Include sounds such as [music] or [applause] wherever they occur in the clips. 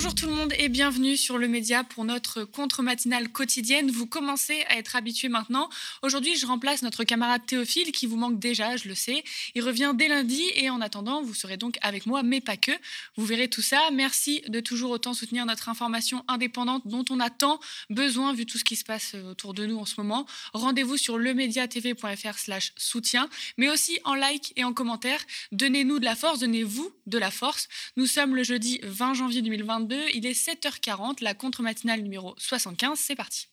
Bonjour tout le monde et bienvenue sur le média pour notre contre-matinale quotidienne. Vous commencez à être habitués maintenant. Aujourd'hui, je remplace notre camarade Théophile qui vous manque déjà, je le sais. Il revient dès lundi et en attendant, vous serez donc avec moi, mais pas que. Vous verrez tout ça. Merci de toujours autant soutenir notre information indépendante dont on a tant besoin vu tout ce qui se passe autour de nous en ce moment. Rendez-vous sur lemediatv.fr slash soutien, mais aussi en like et en commentaire. Donnez-nous de la force, donnez-vous de la force. Nous sommes le jeudi 20 janvier 2022 il est 7h40, la contre-matinale numéro 75, c'est parti.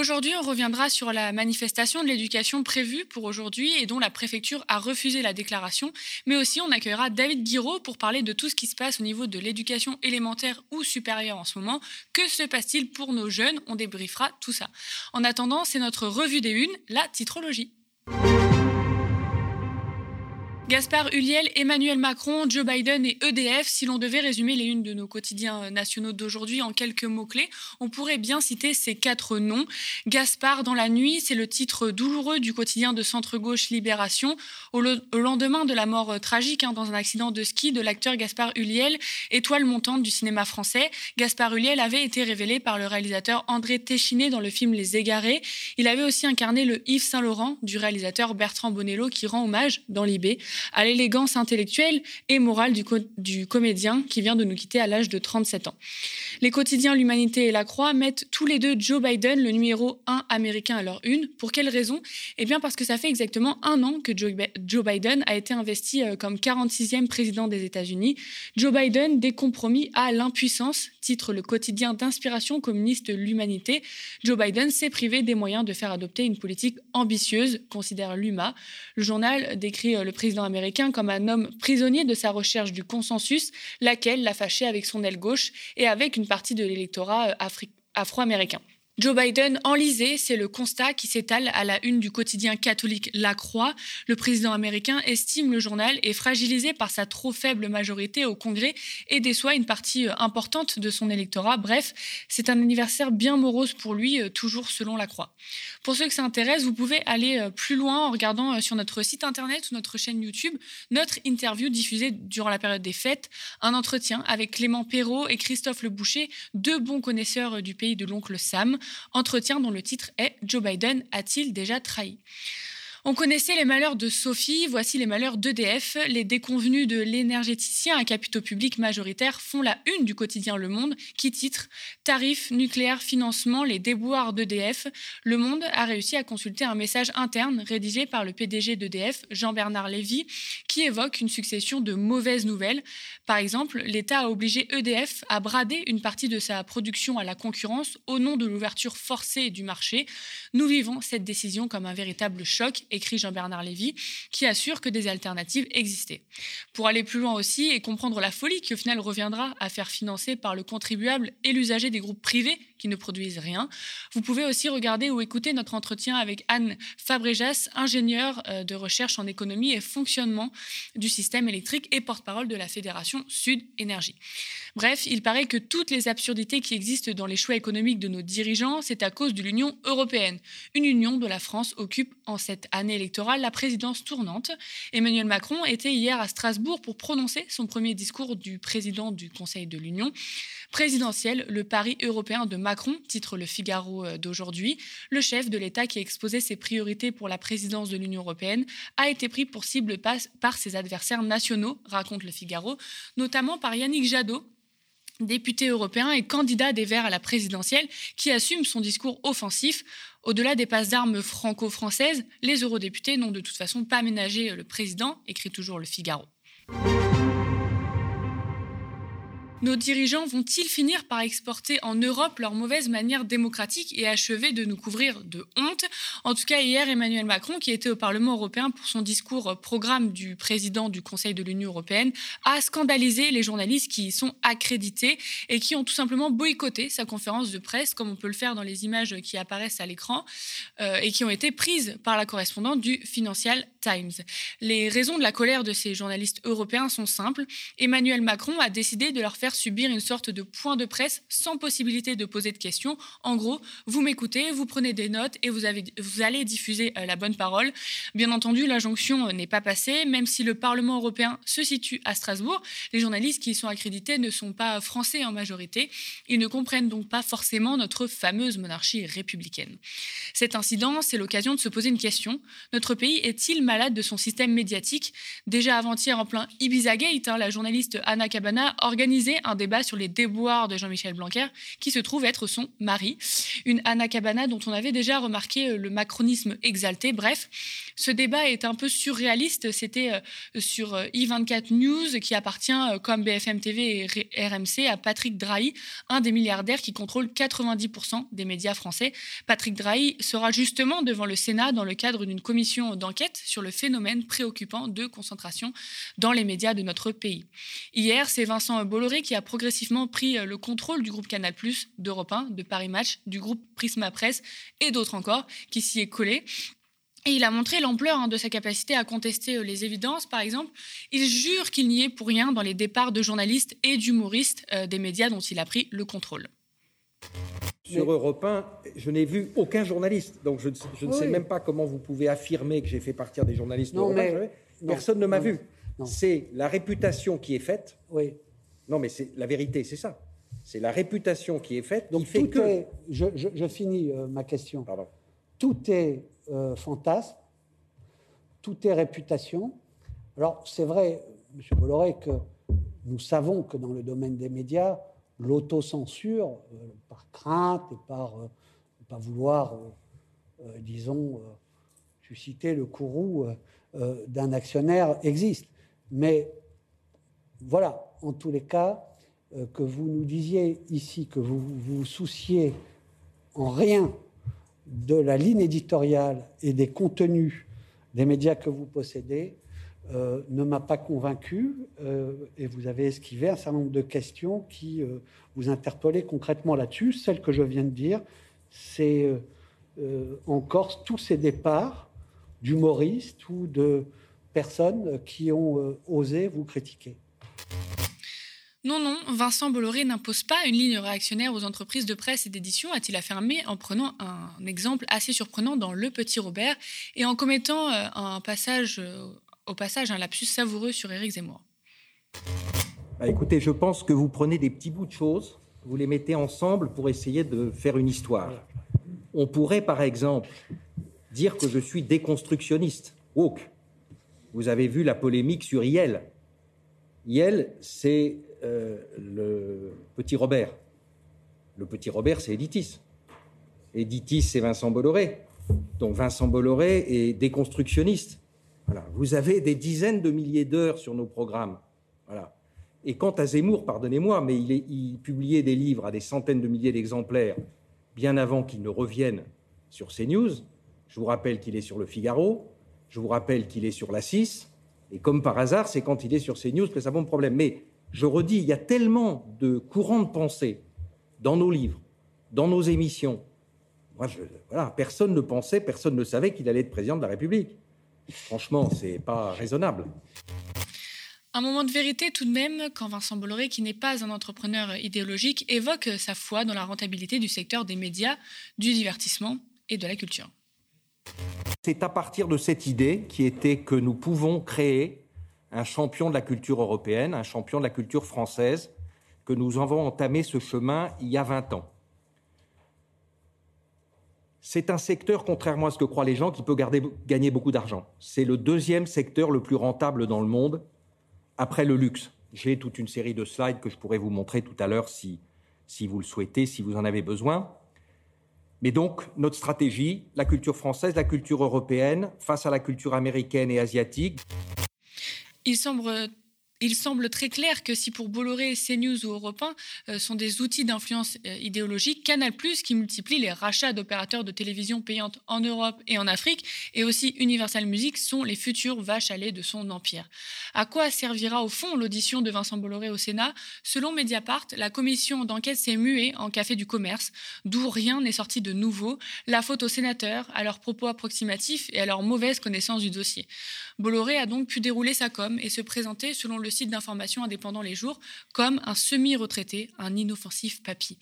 Aujourd'hui, on reviendra sur la manifestation de l'éducation prévue pour aujourd'hui et dont la préfecture a refusé la déclaration, mais aussi on accueillera David Guiraud pour parler de tout ce qui se passe au niveau de l'éducation élémentaire ou supérieure en ce moment. Que se passe-t-il pour nos jeunes? On débriefera tout ça. En attendant, c'est notre revue des unes, la titrologie. Gaspard Huliel, Emmanuel Macron, Joe Biden et EDF, si l'on devait résumer les unes de nos quotidiens nationaux d'aujourd'hui en quelques mots-clés, on pourrait bien citer ces quatre noms. Gaspard dans la nuit, c'est le titre douloureux du quotidien de centre-gauche Libération. Au, lendemain de la mort euh, tragique hein, dans un accident de ski de l'acteur Gaspard Huliel, étoile montante du cinéma français, Gaspard Huliel avait été révélé par le réalisateur André Téchiné dans le film Les Égarés. Il avait aussi incarné le Yves Saint-Laurent du réalisateur Bertrand Bonello qui rend hommage dans l'IB à l'élégance intellectuelle et morale du, comédien qui vient de nous quitter à l'âge de 37 ans. Les quotidiens L'Humanité et La Croix mettent tous les deux Joe Biden, le numéro 1 américain, à leur une. Pour quelle raison? Eh bien parce que ça fait exactement un an que Joe, Biden a été investi euh, comme 46e président des États-Unis. Joe Biden, décompromis à l'impuissance, titre le quotidien d'inspiration communiste L'Humanité. Joe Biden s'est privé des moyens de faire adopter une politique ambitieuse, considère l'UMA. Le journal décrit euh, le président comme un homme prisonnier de sa recherche du consensus, laquelle l'a fâché avec son aile gauche et avec une partie de l'électorat euh, afro-américain. Joe Biden enlisé, c'est le constat qui s'étale à la une du quotidien catholique La Croix. Le président américain estime le journal est fragilisé par sa trop faible majorité au Congrès et déçoit une partie euh, importante de son électorat. Bref, c'est un anniversaire bien morose pour lui, euh, toujours selon La Croix. Pour ceux que ça intéresse, vous pouvez aller euh, plus loin en regardant sur notre site internet ou notre chaîne YouTube notre interview diffusée durant la période des fêtes, un entretien avec Clément Perrault et Christophe Le Boucher, deux bons connaisseurs du pays de l'oncle Sam. Entretien dont le titre est Joe Biden a-t-il déjà trahi? On connaissait les malheurs de Sophie, voici les malheurs d'EDF. Les déconvenus de l'énergéticien à capitaux publics majoritaires font la une du quotidien Le Monde qui titre Tarifs nucléaires financement, les déboires d'EDF. Le Monde a réussi à consulter un message interne rédigé par le PDG d'EDF, Jean-Bernard Lévy, qui évoque une succession de mauvaises nouvelles. Par exemple, l'État a obligé EDF à brader une partie de sa production à la concurrence au nom de l'ouverture forcée du marché. Nous vivons cette décision comme un véritable choc écrit Jean-Bernard Lévy, qui assure que des alternatives existaient. Pour aller plus loin aussi et comprendre la folie qui au final reviendra à faire financer par le contribuable et l'usager des groupes privés qui ne produisent rien, vous pouvez aussi regarder ou écouter notre entretien avec Anne Fabrejas, ingénieure euh, de recherche en économie et fonctionnement du système électrique et porte-parole de la Fédération Sud Énergie. Bref, il paraît que toutes les absurdités qui existent dans les choix économiques de nos dirigeants, c'est à cause de l'Union européenne. Une union dont la France occupe en cette année électorale la présidence tournante. Emmanuel Macron était hier à Strasbourg pour prononcer son premier discours du président du Conseil de l'Union. Présidentiel, le pari européen de Macron, titre le Figaro euh, d'aujourd'hui. Le chef de l'État qui a exposé ses priorités pour la présidence de l'Union européenne a été pris pour cible par ses adversaires nationaux, raconte le Figaro, notamment par Yannick Jadot, député européen et candidat des Verts à la présidentielle, qui assume son discours offensif. Au-delà des passes d'armes franco-françaises, les eurodéputés n'ont de toute façon pas ménagé le président, écrit toujours le Figaro. Nos dirigeants vont-ils finir par exporter en Europe leur mauvaise manière démocratique et achever de nous couvrir de honte? En tout cas, hier, Emmanuel Macron, qui était au Parlement européen pour son discours programme du président du Conseil de l'Union européenne, a scandalisé les journalistes qui y sont accrédités et qui ont tout simplement boycotté sa conférence de presse, comme on peut le faire dans les images qui apparaissent à l'écran, euh, et qui ont été prises par la correspondante du Financial Times. Les raisons de la colère de ces journalistes européens sont simples. Emmanuel Macron a décidé de leur faire subir une sorte de point de presse sans possibilité de poser de questions. En gros, vous m'écoutez, vous prenez des notes et vous, avez, vous allez diffuser la bonne parole. Bien entendu, l'injonction n'est pas passée, même si le Parlement européen se situe à Strasbourg. Les journalistes qui y sont accrédités ne sont pas français en majorité. Ils ne comprennent donc pas forcément notre fameuse monarchie républicaine. Cet incident, c'est l'occasion de se poser une question. Notre pays est-il malade de son système médiatique? Déjà avant-hier, en plein Ibiza Gate, hein, la journaliste Anna Cabana organisait un débat sur les déboires de Jean-Michel Blanquer, qui se trouve être son mari. Une Anna Cabana dont on avait déjà remarqué le macronisme exalté. Bref, ce débat est un peu surréaliste. C'était euh, sur euh, i24 News, qui appartient, euh, comme BFM TV et RMC, à Patrick Drahi, un des milliardaires qui contrôle 90% des médias français. Patrick Drahi sera justement devant le Sénat dans le cadre d'une commission d'enquête sur le phénomène préoccupant de concentration dans les médias de notre pays. Hier, c'est Vincent Bolloré qui a progressivement pris le contrôle du groupe Canal+, d'Europe 1, de Paris Match, du groupe Prisma Presse et d'autres encore, qui s'y est collé. Et il a montré l'ampleur hein, de sa capacité à contester euh, les évidences, par exemple. Il jure qu'il n'y est pour rien dans les départs de journalistes et d'humoristes euh, des médias dont il a pris le contrôle. Sur Europe 1, je n'ai vu aucun journaliste. Donc je, ne sais même pas comment vous pouvez affirmer que j'ai fait partir des journalistes non, mais, Personne ne m'a vu. C'est la réputation qui est faite. Oui. Non, mais c'est la vérité, c'est ça. C'est la réputation qui est faite. Donc tout est. Je, finis euh, ma question. Pardon. Tout est euh, fantasme, tout est réputation. Alors, c'est vrai, M. Bolloré, que nous savons que dans le domaine des médias, l'autocensure, euh, par crainte et par ne pas vouloir, disons, susciter le courroux d'un actionnaire, existe. Mais voilà, en tous les cas, que vous nous disiez ici que vous vous souciez en rien de la ligne éditoriale et des contenus des médias que vous possédez euh, ne m'a pas convaincu euh, et vous avez esquivé un certain nombre de questions qui euh, vous interpellaient concrètement là-dessus. Celle que je viens de dire, c'est en Corse tous ces départs d'humoristes ou de personnes qui ont osé vous critiquer. Non, non, Vincent Bolloré n'impose pas une ligne réactionnaire aux entreprises de presse et d'édition, a-t-il affirmé en prenant un exemple assez surprenant dans Le Petit Robert et en commettant euh, un passage, euh, au passage un lapsus savoureux sur Éric Zemmour. Bah, écoutez, je pense que vous prenez des petits bouts de choses, vous les mettez ensemble pour essayer de faire une histoire. On pourrait, par exemple, dire que je suis déconstructionniste, woke. Vous avez vu la polémique sur Yel. Yel, c'est euh, le petit Robert. Le petit Robert, c'est Editis. Editis, c'est Vincent Bolloré. Donc Vincent Bolloré est déconstructionniste. Voilà. Vous avez des dizaines de milliers d'heures sur nos programmes. Voilà. Et quant à Zemmour, pardonnez-moi, mais il, publiait des livres à des centaines de milliers d'exemplaires bien avant qu'il ne revienne sur CNews. Je vous rappelle qu'il est sur Le Figaro. Je vous rappelle qu'il est sur La 6. Et comme par hasard, c'est quand il est sur CNews que ça pose problème. Mais je redis, il y a tellement de courants de pensée dans nos livres, dans nos émissions. Moi, voilà, personne ne pensait, personne ne savait qu'il allait être président de la République. Franchement, c'est pas raisonnable. Un moment de vérité tout de même quand Vincent Bolloré, qui n'est pas un entrepreneur idéologique, évoque sa foi dans la rentabilité du secteur des médias, du divertissement et de la culture. C'est à partir de cette idée qui était que nous pouvons créer un champion de la culture européenne, un champion de la culture française, que nous avons entamé ce chemin il y a 20 ans. C'est un secteur, contrairement à ce que croient les gens, qui peut gagner beaucoup d'argent. C'est le deuxième secteur le plus rentable dans le monde, après le luxe. J'ai toute une série de slides que je pourrais vous montrer tout à l'heure si, si vous le souhaitez, si vous en avez besoin. Mais donc, notre stratégie, la culture française, la culture européenne, face à la culture américaine et asiatique. Il semble il semble très clair que si pour Bolloré, CNews ou Europe 1 euh, sont des outils d'influence euh, idéologique, Canal+, qui multiplie les rachats d'opérateurs de télévision payantes en Europe et en Afrique, et aussi Universal Music, sont les futures vaches à lait de son empire. À quoi servira au fond l'audition de Vincent Bolloré au Sénat? Selon Mediapart, la commission d'enquête s'est muée en café du commerce, d'où rien n'est sorti de nouveau, la faute aux sénateurs, à leurs propos approximatifs et à leur mauvaise connaissance du dossier. Bolloré a donc pu dérouler sa com et se présenter selon le le site d'information indépendant Les Jours comme un semi-retraité, un inoffensif papy.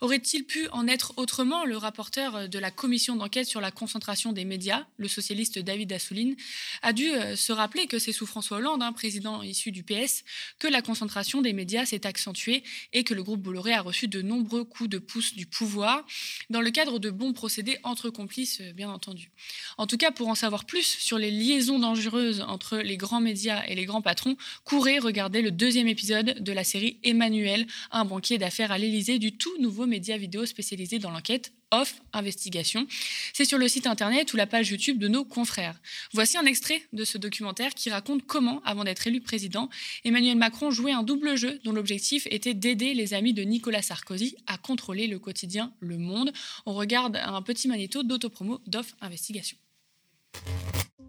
Aurait-il pu en être autrement? Le rapporteur de la commission d'enquête sur la concentration des médias, le socialiste David Assouline, a dû euh, se rappeler que c'est sous François Hollande, un président issu du PS, que la concentration des médias s'est accentuée et que le groupe Bolloré a reçu de nombreux coups de pouce du pouvoir, dans le cadre de bons procédés entre complices, euh, bien entendu. En tout cas, pour en savoir plus sur les liaisons dangereuses entre les grands médias et les grands patrons, courez regarder le deuxième épisode de la série Emmanuel, un banquier d'affaires à l'Élysée du tout nouveau média vidéo spécialisé dans l'enquête Off Investigation. C'est sur le site internet ou la page YouTube de nos confrères. Voici un extrait de ce documentaire qui raconte comment, avant d'être élu président, Emmanuel Macron jouait un double jeu dont l'objectif était d'aider les amis de Nicolas Sarkozy à contrôler le quotidien Le Monde. On regarde un petit magnéto d'autopromo d'Off Investigation.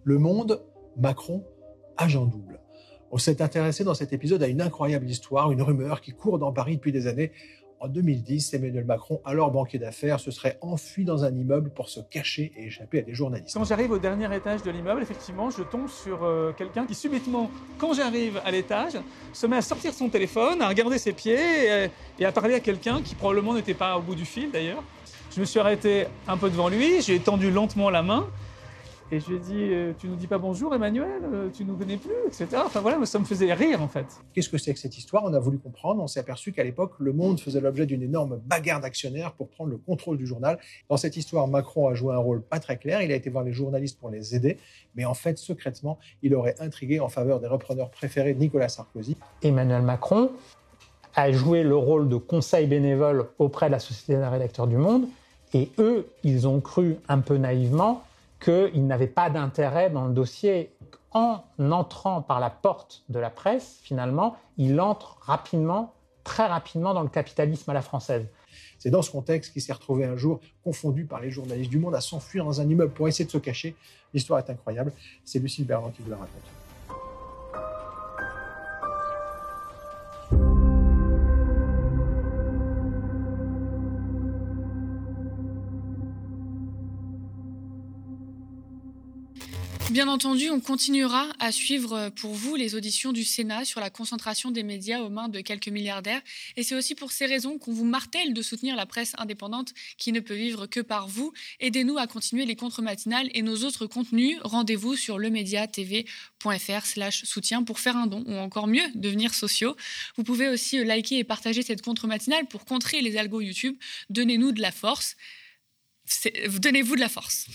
Le Monde, Macron, agent double. On s'est intéressé dans cet épisode à une incroyable histoire, une rumeur qui court dans Paris depuis des années en 2010, Emmanuel Macron, alors banquier d'affaires, se serait enfui dans un immeuble pour se cacher et échapper à des journalistes. Quand j'arrive au dernier étage de l'immeuble, effectivement, je tombe sur euh, quelqu'un qui subitement, quand j'arrive à l'étage, se met à sortir son téléphone, à regarder ses pieds et, à parler à quelqu'un qui probablement n'était pas au bout du fil d'ailleurs. Je me suis arrêté un peu devant lui, j'ai étendu lentement la main et je lui ai dit, euh, tu nous dis pas bonjour Emmanuel, euh, tu nous connais plus, etc. Enfin voilà, ça me faisait rire en fait. Qu'est-ce que c'est que cette histoire? On a voulu comprendre, on s'est aperçu qu'à l'époque, le monde faisait l'objet d'une énorme bagarre d'actionnaires pour prendre le contrôle du journal. Dans cette histoire, Macron a joué un rôle pas très clair, il a été voir les journalistes pour les aider, mais en fait, secrètement, il aurait intrigué en faveur des repreneurs préférés de Nicolas Sarkozy. Emmanuel Macron a joué le rôle de conseil bénévole auprès de la Société des rédacteurs du Monde, et eux, ils ont cru un peu naïvement qu'il n'avait pas d'intérêt dans le dossier. En entrant par la porte de la presse, finalement, il entre rapidement, très rapidement dans le capitalisme à la française. C'est dans ce contexte qu'il s'est retrouvé un jour confondu par les journalistes du monde à s'enfuir dans un immeuble pour essayer de se cacher. L'histoire est incroyable. C'est Lucille Bernard qui vous la raconte. Bien entendu, on continuera à suivre euh, pour vous les auditions du Sénat sur la concentration des médias aux mains de quelques milliardaires. Et c'est aussi pour ces raisons qu'on vous martèle de soutenir la presse indépendante qui ne peut vivre que par vous. Aidez-nous à continuer les contre-matinales et nos autres contenus. Rendez-vous sur lemediatv.fr slash soutien pour faire un don ou encore mieux, devenir sociaux. Vous pouvez aussi liker et partager cette contre-matinale pour contrer les algos YouTube. Donnez-nous de la force. Donnez-vous de la force.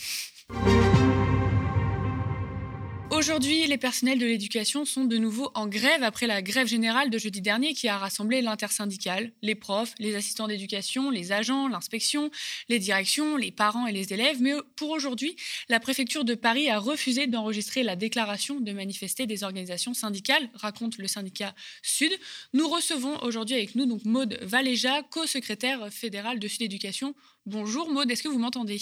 Aujourd'hui, les personnels de l'éducation sont de nouveau en grève après la grève générale de jeudi dernier qui a rassemblé l'intersyndicale, les profs, les assistants d'éducation, les agents, l'inspection, les directions, les parents et les élèves. Mais pour aujourd'hui, la préfecture de Paris a refusé d'enregistrer la déclaration de manifester des organisations syndicales, raconte le syndicat Sud. Nous recevons aujourd'hui avec nous donc Maude Valéja, co-secrétaire fédérale de Sud Éducation. Bonjour Maude, est-ce que vous m'entendez?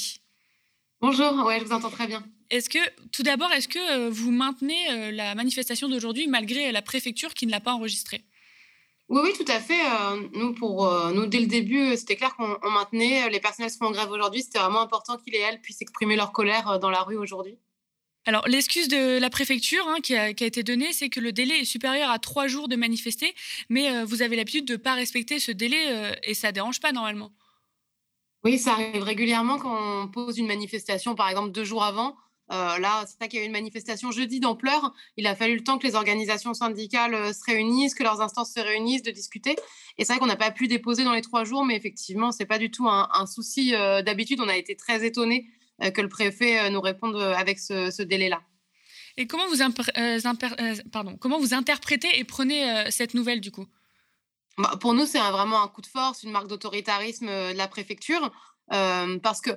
Bonjour, ouais, je vous entends très bien. Est-ce que, tout d'abord, est-ce que euh, vous maintenez euh, la manifestation d'aujourd'hui malgré la préfecture qui ne l'a pas enregistrée? Oui, oui, tout à fait. Euh, nous, pour nous, dès le début, c'était clair qu'on maintenait. Les personnels sont en grève aujourd'hui. C'était vraiment important qu'ils et elles puissent exprimer leur colère dans la rue aujourd'hui. Alors, l'excuse de la préfecture hein, qui, a, été donnée, c'est que le délai est supérieur à trois jours de manifester, mais vous avez l'habitude de ne pas respecter ce délai et ça ne dérange pas normalement. Oui, ça arrive régulièrement quand on pose une manifestation, par exemple, deux jours avant. Euh, là, c'est ça qu'il y a eu une manifestation jeudi d'ampleur. Il a fallu le temps que les organisations syndicales euh, se réunissent, que leurs instances se réunissent, de discuter. Et c'est vrai qu'on n'a pas pu déposer dans les trois jours, mais effectivement, c'est pas du tout un, souci. Euh, d'habitude, on a été très étonnés que le préfet nous réponde avec ce, délai-là. Et comment vous, pardon, comment vous interprétez et prenez cette nouvelle du coup? Bah, Pour nous, c'est vraiment un coup de force, une marque d'autoritarisme de la préfecture, parce que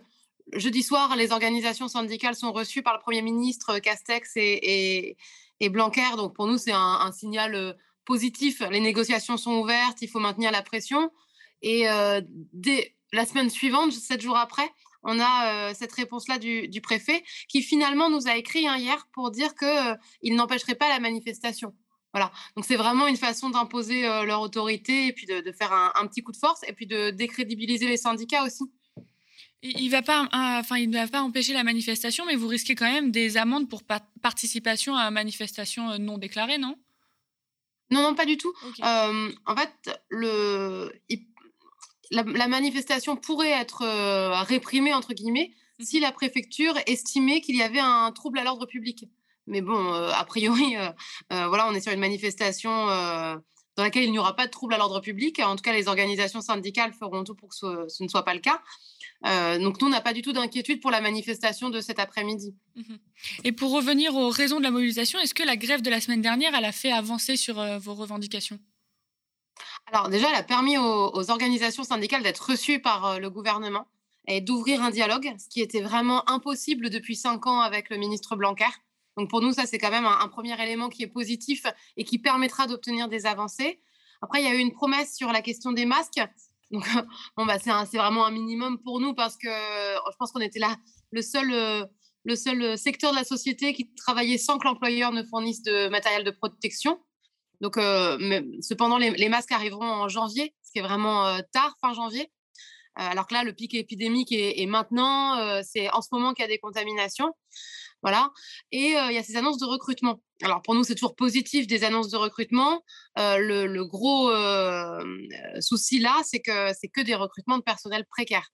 jeudi soir, les organisations syndicales sont reçues par le Premier ministre Castex et, Blanquer. Donc pour nous, c'est un, signal euh, positif. Les négociations sont ouvertes, il faut maintenir la pression. Et euh, dès la semaine suivante, sept jours après, on a euh, cette réponse-là du, préfet qui finalement nous a écrit hein, hier pour dire qu'il n'empêcherait pas la manifestation. Voilà. Donc c'est vraiment une façon d'imposer leur autorité et puis de, faire un, petit coup de force et puis de décrédibiliser les syndicats aussi. Il va pas, enfin, il ne va pas empêcher la manifestation, mais vous risquez quand même des amendes pour participation à une manifestation euh, non déclarée, non? Non, non, pas du tout. en fait, le, la, manifestation pourrait être réprimée, entre guillemets, mmh. si la préfecture estimait qu'il y avait un trouble à l'ordre public. Mais bon, a priori, voilà, on est sur une manifestation dans laquelle il n'y aura pas de trouble à l'ordre public. En tout cas, les organisations syndicales feront tout pour que ce, ne soit pas le cas. donc nous, on n'a pas du tout d'inquiétude pour la manifestation de cet après-midi. Mmh Et pour revenir aux raisons de la mobilisation, est-ce que la grève de la semaine dernière, elle a fait avancer sur vos revendications? Alors déjà, elle a permis aux, organisations syndicales d'être reçues par euh, le gouvernement et d'ouvrir un dialogue, ce qui était vraiment impossible depuis cinq ans avec le ministre Blanquer. Donc pour nous, ça c'est quand même un, premier élément qui est positif et qui permettra d'obtenir des avancées. Après, il y a eu une promesse sur la question des masques. Donc [laughs] bon, bah, c'est vraiment un minimum pour nous parce que je pense qu'on était là le seul, euh, le seul secteur de la société qui travaillait sans que l'employeur ne fournisse de matériel de protection. Donc, euh, cependant, les, masques arriveront en janvier, ce qui est vraiment euh, tard, fin janvier. Euh, alors que là, le pic épidémique est, maintenant. c'est en ce moment qu'il y a des contaminations. Voilà. Et il y a ces annonces de recrutement. Alors pour nous, c'est toujours positif des annonces de recrutement. le, gros souci là, c'est que c'est que des recrutements de personnel précaire.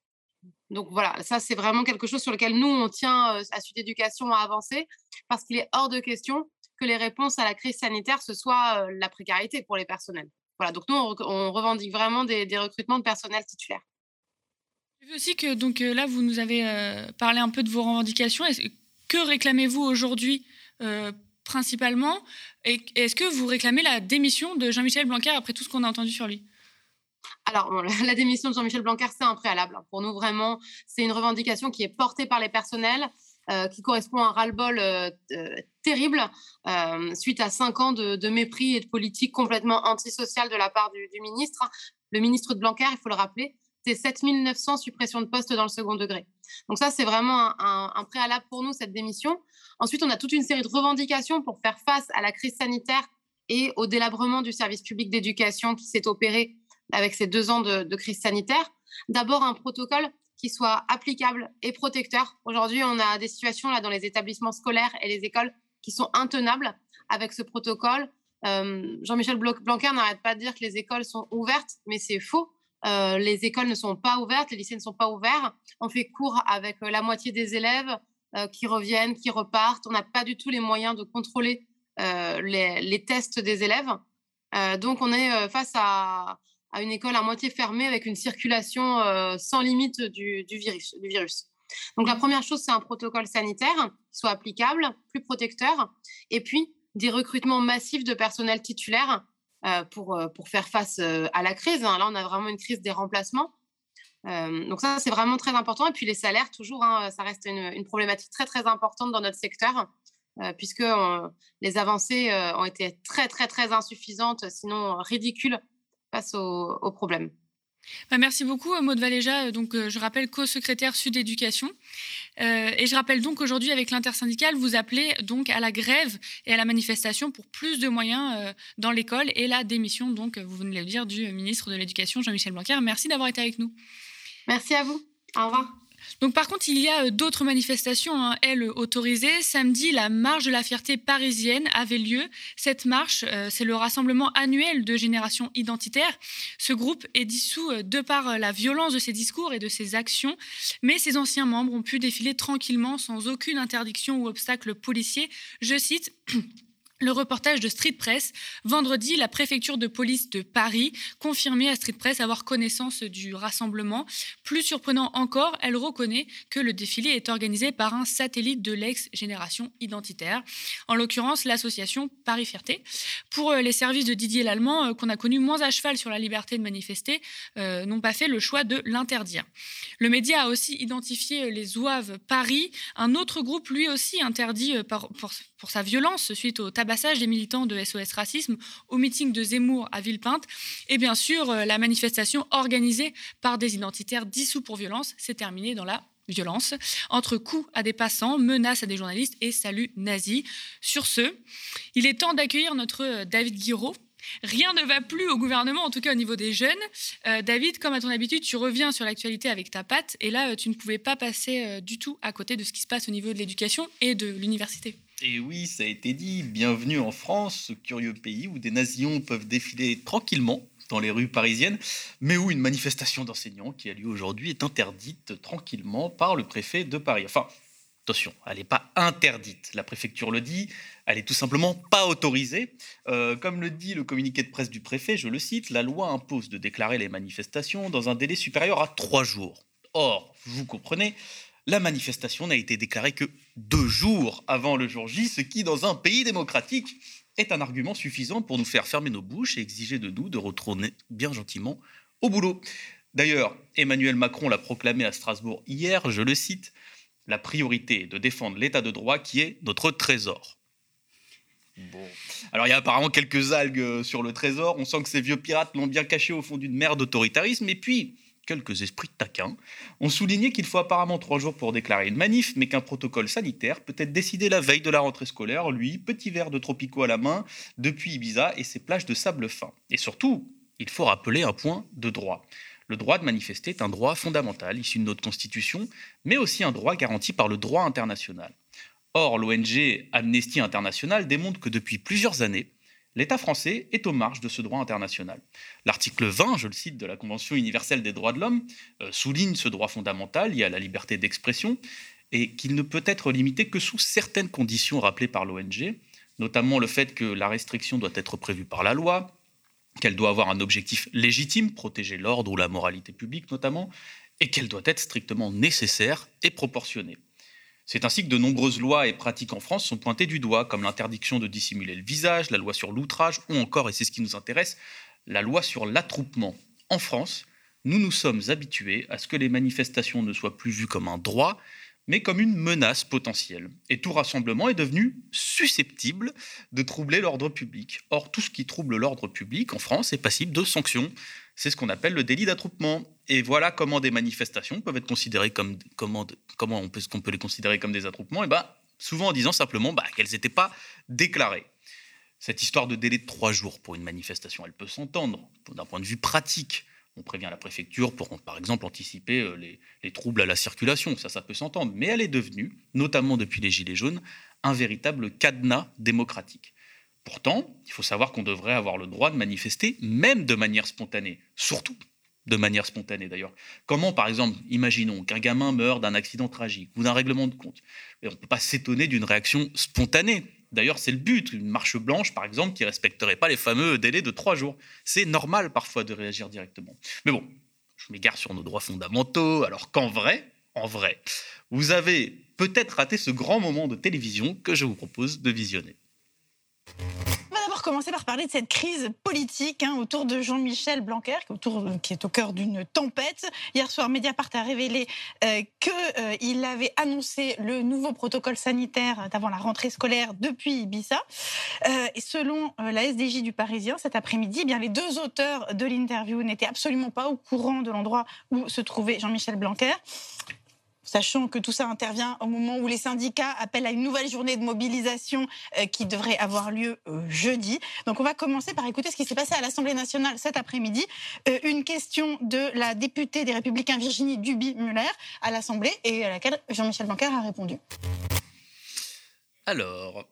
Donc voilà, ça c'est vraiment quelque chose sur lequel nous on tient à Sud Éducation à avancer parce qu'il est hors de question que les réponses à la crise sanitaire, ce soit la précarité pour les personnels. Voilà, donc nous, on, revendique vraiment des, recrutements de personnel titulaire. J'ai vu aussi que donc, là, vous nous avez parlé un peu de vos revendications. Que réclamez-vous aujourd'hui principalement? Et est-ce que vous réclamez la démission de Jean-Michel Blanquer après tout ce qu'on a entendu sur lui? Alors, [laughs] la démission de Jean-Michel Blanquer, c'est un préalable. Pour nous, vraiment, c'est une revendication qui est portée par les personnels. Euh, qui correspond à un ras-le-bol euh, euh, terrible suite à cinq ans de, mépris et de politique complètement antisociale de la part du, ministre. Le ministre de Blanquer, il faut le rappeler, c'est 7900 suppressions de postes dans le second degré. Donc ça, c'est vraiment un, préalable pour nous, cette démission. Ensuite, on a toute une série de revendications pour faire face à la crise sanitaire et au délabrement du service public d'éducation qui s'est opéré avec ces deux ans de crise sanitaire. D'abord, un protocole qui soit applicable et protecteur. Aujourd'hui, on a des situations là dans les établissements scolaires et les écoles qui sont intenables avec ce protocole. Euh, Jean-Michel Blanquer n'arrête pas de dire que les écoles sont ouvertes, mais c'est faux. Euh, les écoles ne sont pas ouvertes, les lycées ne sont pas ouverts. On fait cours avec euh, la moitié des élèves qui reviennent, qui repartent. On n'a pas du tout les moyens de contrôler les, tests des élèves. donc, on est face à, une école à moitié fermée avec une circulation euh, sans limite du, virus, du virus. Donc la première chose, c'est un protocole sanitaire qui soit applicable, plus protecteur, et puis des recrutements massifs de personnel titulaire euh, pour, euh, pour faire face à la crise. Hein. Là, on a vraiment une crise des remplacements. donc ça, c'est vraiment très important. Et puis les salaires, toujours, hein, ça reste une, problématique très, très importante dans notre secteur, puisque les avancées ont été très, très, très insuffisantes, sinon ridicules face au, problème. Bah, merci beaucoup, Maud Valéja. Euh, donc, euh, je rappelle co-secrétaire Sud Éducation. Euh, et je rappelle donc aujourd'hui, avec l'intersyndicale, vous appelez donc à la grève et à la manifestation pour plus de moyens dans l'école et la démission, donc, vous venez de le dire, du ministre de l'Éducation, Jean-Michel Blanquer. Merci d'avoir été avec nous. Merci à vous. Au revoir. Donc par contre, il y a euh, d'autres manifestations, hein, elles autorisées. Samedi, la marche de la fierté parisienne avait lieu. Cette marche, euh, c'est le rassemblement annuel de Génération Identitaire. Ce groupe est dissous euh, de par la violence de ses discours et de ses actions, mais ses anciens membres ont pu défiler tranquillement sans aucune interdiction ou obstacle policier. Je cite le reportage de Street Press. Vendredi, la préfecture de police de Paris confirmait à Street Press avoir connaissance du rassemblement. Plus surprenant encore, elle reconnaît que le défilé est organisé par un satellite de l'ex-génération identitaire, en l'occurrence l'association Paris Fierté. Pour euh, les services de Didier Lallemand, euh, qu'on a connu moins à cheval sur la liberté de manifester, euh, n'ont pas fait le choix de l'interdire. Le média a aussi identifié les Zouaves Paris, un autre groupe lui aussi interdit pour, pour sa violence suite au tabac des militants de SOS Racisme au meeting de Zemmour à Villepinte. Et bien sûr, euh, la manifestation organisée par des identitaires dissous pour violence s'est terminée dans la violence, entre coups à des passants, menaces à des journalistes et saluts nazis. Sur ce, il est temps d'accueillir notre euh, David Guiraud. Rien ne va plus au gouvernement, en tout cas au niveau des jeunes. Euh, David, comme à ton habitude, tu reviens sur l'actualité avec ta patte, et là, tu ne pouvais pas passer du tout à côté de ce qui se passe au niveau de l'éducation et de l'université. Et oui, ça a été dit, bienvenue en France, ce curieux pays où des nations peuvent défiler tranquillement dans les rues parisiennes, mais où une manifestation d'enseignants qui a lieu aujourd'hui est interdite tranquillement par le préfet de Paris. Enfin, attention, elle n'est pas interdite, la préfecture le dit, elle est tout simplement pas autorisée. Euh, comme le dit le communiqué de presse du préfet, je le cite, la loi impose de déclarer les manifestations dans un délai supérieur à trois jours. Or, vous comprenez, la manifestation n'a été déclarée que deux jours avant le jour J, ce qui, dans un pays démocratique, est un argument suffisant pour nous faire fermer nos bouches et exiger de nous de retourner bien gentiment au boulot. D'ailleurs, Emmanuel Macron l'a proclamé à Strasbourg hier, je le cite, la priorité est de défendre l'état de droit qui est notre trésor. Alors il y a apparemment quelques algues sur le trésor, on sent que ces vieux pirates l'ont bien caché au fond d'une mer d'autoritarisme, et puis quelques esprits taquins ont souligné qu'il faut apparemment trois jours pour déclarer une manif, mais qu'un protocole sanitaire peut être décidé la veille de la rentrée scolaire, lui, petit verre de tropicaux à la main, depuis Ibiza et ses plages de sable fin. Et surtout, il faut rappeler un point de droit. Le droit de manifester est un droit fondamental issu de notre Constitution, mais aussi un droit garanti par le droit international. Or, l'ONG Amnesty International démontre que depuis plusieurs années, l'État français est aux marges de ce droit international. L'article 20, je le cite, de la Convention universelle des droits de l'homme, euh, souligne ce droit fondamental lié à la liberté d'expression et qu'il ne peut être limité que sous certaines conditions rappelées par l'ONG, notamment le fait que la restriction doit être prévue par la loi, qu'elle doit avoir un objectif légitime, protéger l'ordre ou la moralité publique notamment, et qu'elle doit être strictement nécessaire et proportionnée. C'est ainsi que de nombreuses lois et pratiques en France sont pointées du doigt, comme l'interdiction de dissimuler le visage, la loi sur l'outrage, ou encore, et c'est ce qui nous intéresse, la loi sur l'attroupement. En France, nous nous sommes habitués à ce que les manifestations ne soient plus vues comme un droit, mais comme une menace potentielle. Et tout rassemblement est devenu susceptible de troubler l'ordre public. Or, tout ce qui trouble l'ordre public en France est passible de sanctions. C'est ce qu'on appelle le délit d'attroupement. Et voilà comment des manifestations peuvent être considérées comme comment, comment on peut, peut les considérer comme des attroupements. Et ben, souvent en disant simplement bah, qu'elles n'étaient pas déclarées. Cette histoire de délai de trois jours pour une manifestation, elle peut s'entendre d'un point de vue pratique. On prévient la préfecture pour, par exemple, anticiper euh, les, les troubles à la circulation. Ça, ça peut s'entendre. Mais elle est devenue, notamment depuis les Gilets jaunes, un véritable cadenas démocratique. Pourtant, il faut savoir qu'on devrait avoir le droit de manifester, même de manière spontanée, surtout de manière spontanée d'ailleurs. Comment, par exemple, imaginons qu'un gamin meurt d'un accident tragique ou d'un règlement de compte. on ne peut pas s'étonner d'une réaction spontanée. D'ailleurs, c'est le but. Une marche blanche, par exemple, qui respecterait pas les fameux délais de trois jours. C'est normal parfois de réagir directement. Mais bon, je m'égare sur nos droits fondamentaux, alors qu'en vrai, en vrai, vous avez peut-être raté ce grand moment de télévision que je vous propose de visionner. D'abord commencer par parler de cette crise politique hein, autour de Jean-Michel Blanquer, qui, est au cœur d'une tempête. Hier soir, Mediapart a révélé euh, qu'il euh, avait annoncé le nouveau protocole sanitaire d'avant la rentrée scolaire depuis Ibiza. Euh, et selon la SDJ du Parisien, cet après-midi, eh les deux auteurs de l'interview n'étaient absolument pas au courant de l'endroit où se trouvait Jean-Michel Blanquer sachant que tout ça intervient au moment où les syndicats appellent à une nouvelle journée de mobilisation euh, qui devrait avoir lieu euh, jeudi. Donc on va commencer par écouter ce qui s'est passé à l'Assemblée nationale cet après-midi. Euh, une question de la députée des Républicains Virginie Duby-Muller à l'Assemblée et à laquelle Jean-Michel Blanquer a répondu. Alors,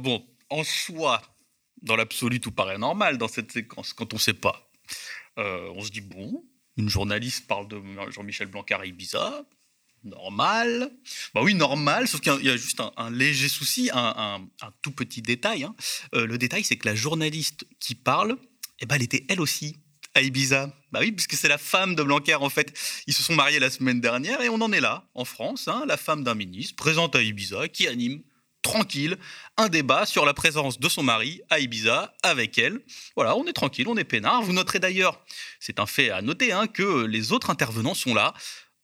bon, en soi, dans l'absolu, tout paraît normal dans cette séquence quand on ne sait pas. on se dit, bon, une journaliste parle de Jean-Michel Blanquer à Ibiza, normal. Bah oui, normal, sauf qu'il y, a juste un, léger souci, un, tout petit détail. Hein. Euh, le détail, c'est que la journaliste qui parle, eh ben, elle était elle aussi à Ibiza. Bah oui, puisque c'est la femme de Blanquer, en fait. Ils se sont mariés la semaine dernière et on en est là, en France, hein, la femme d'un ministre présente à Ibiza qui anime tranquille un débat sur la présence de son mari à Ibiza avec elle. Voilà, on est tranquille, on est peinard. Vous noterez d'ailleurs, c'est un fait à noter, hein, que les autres intervenants sont là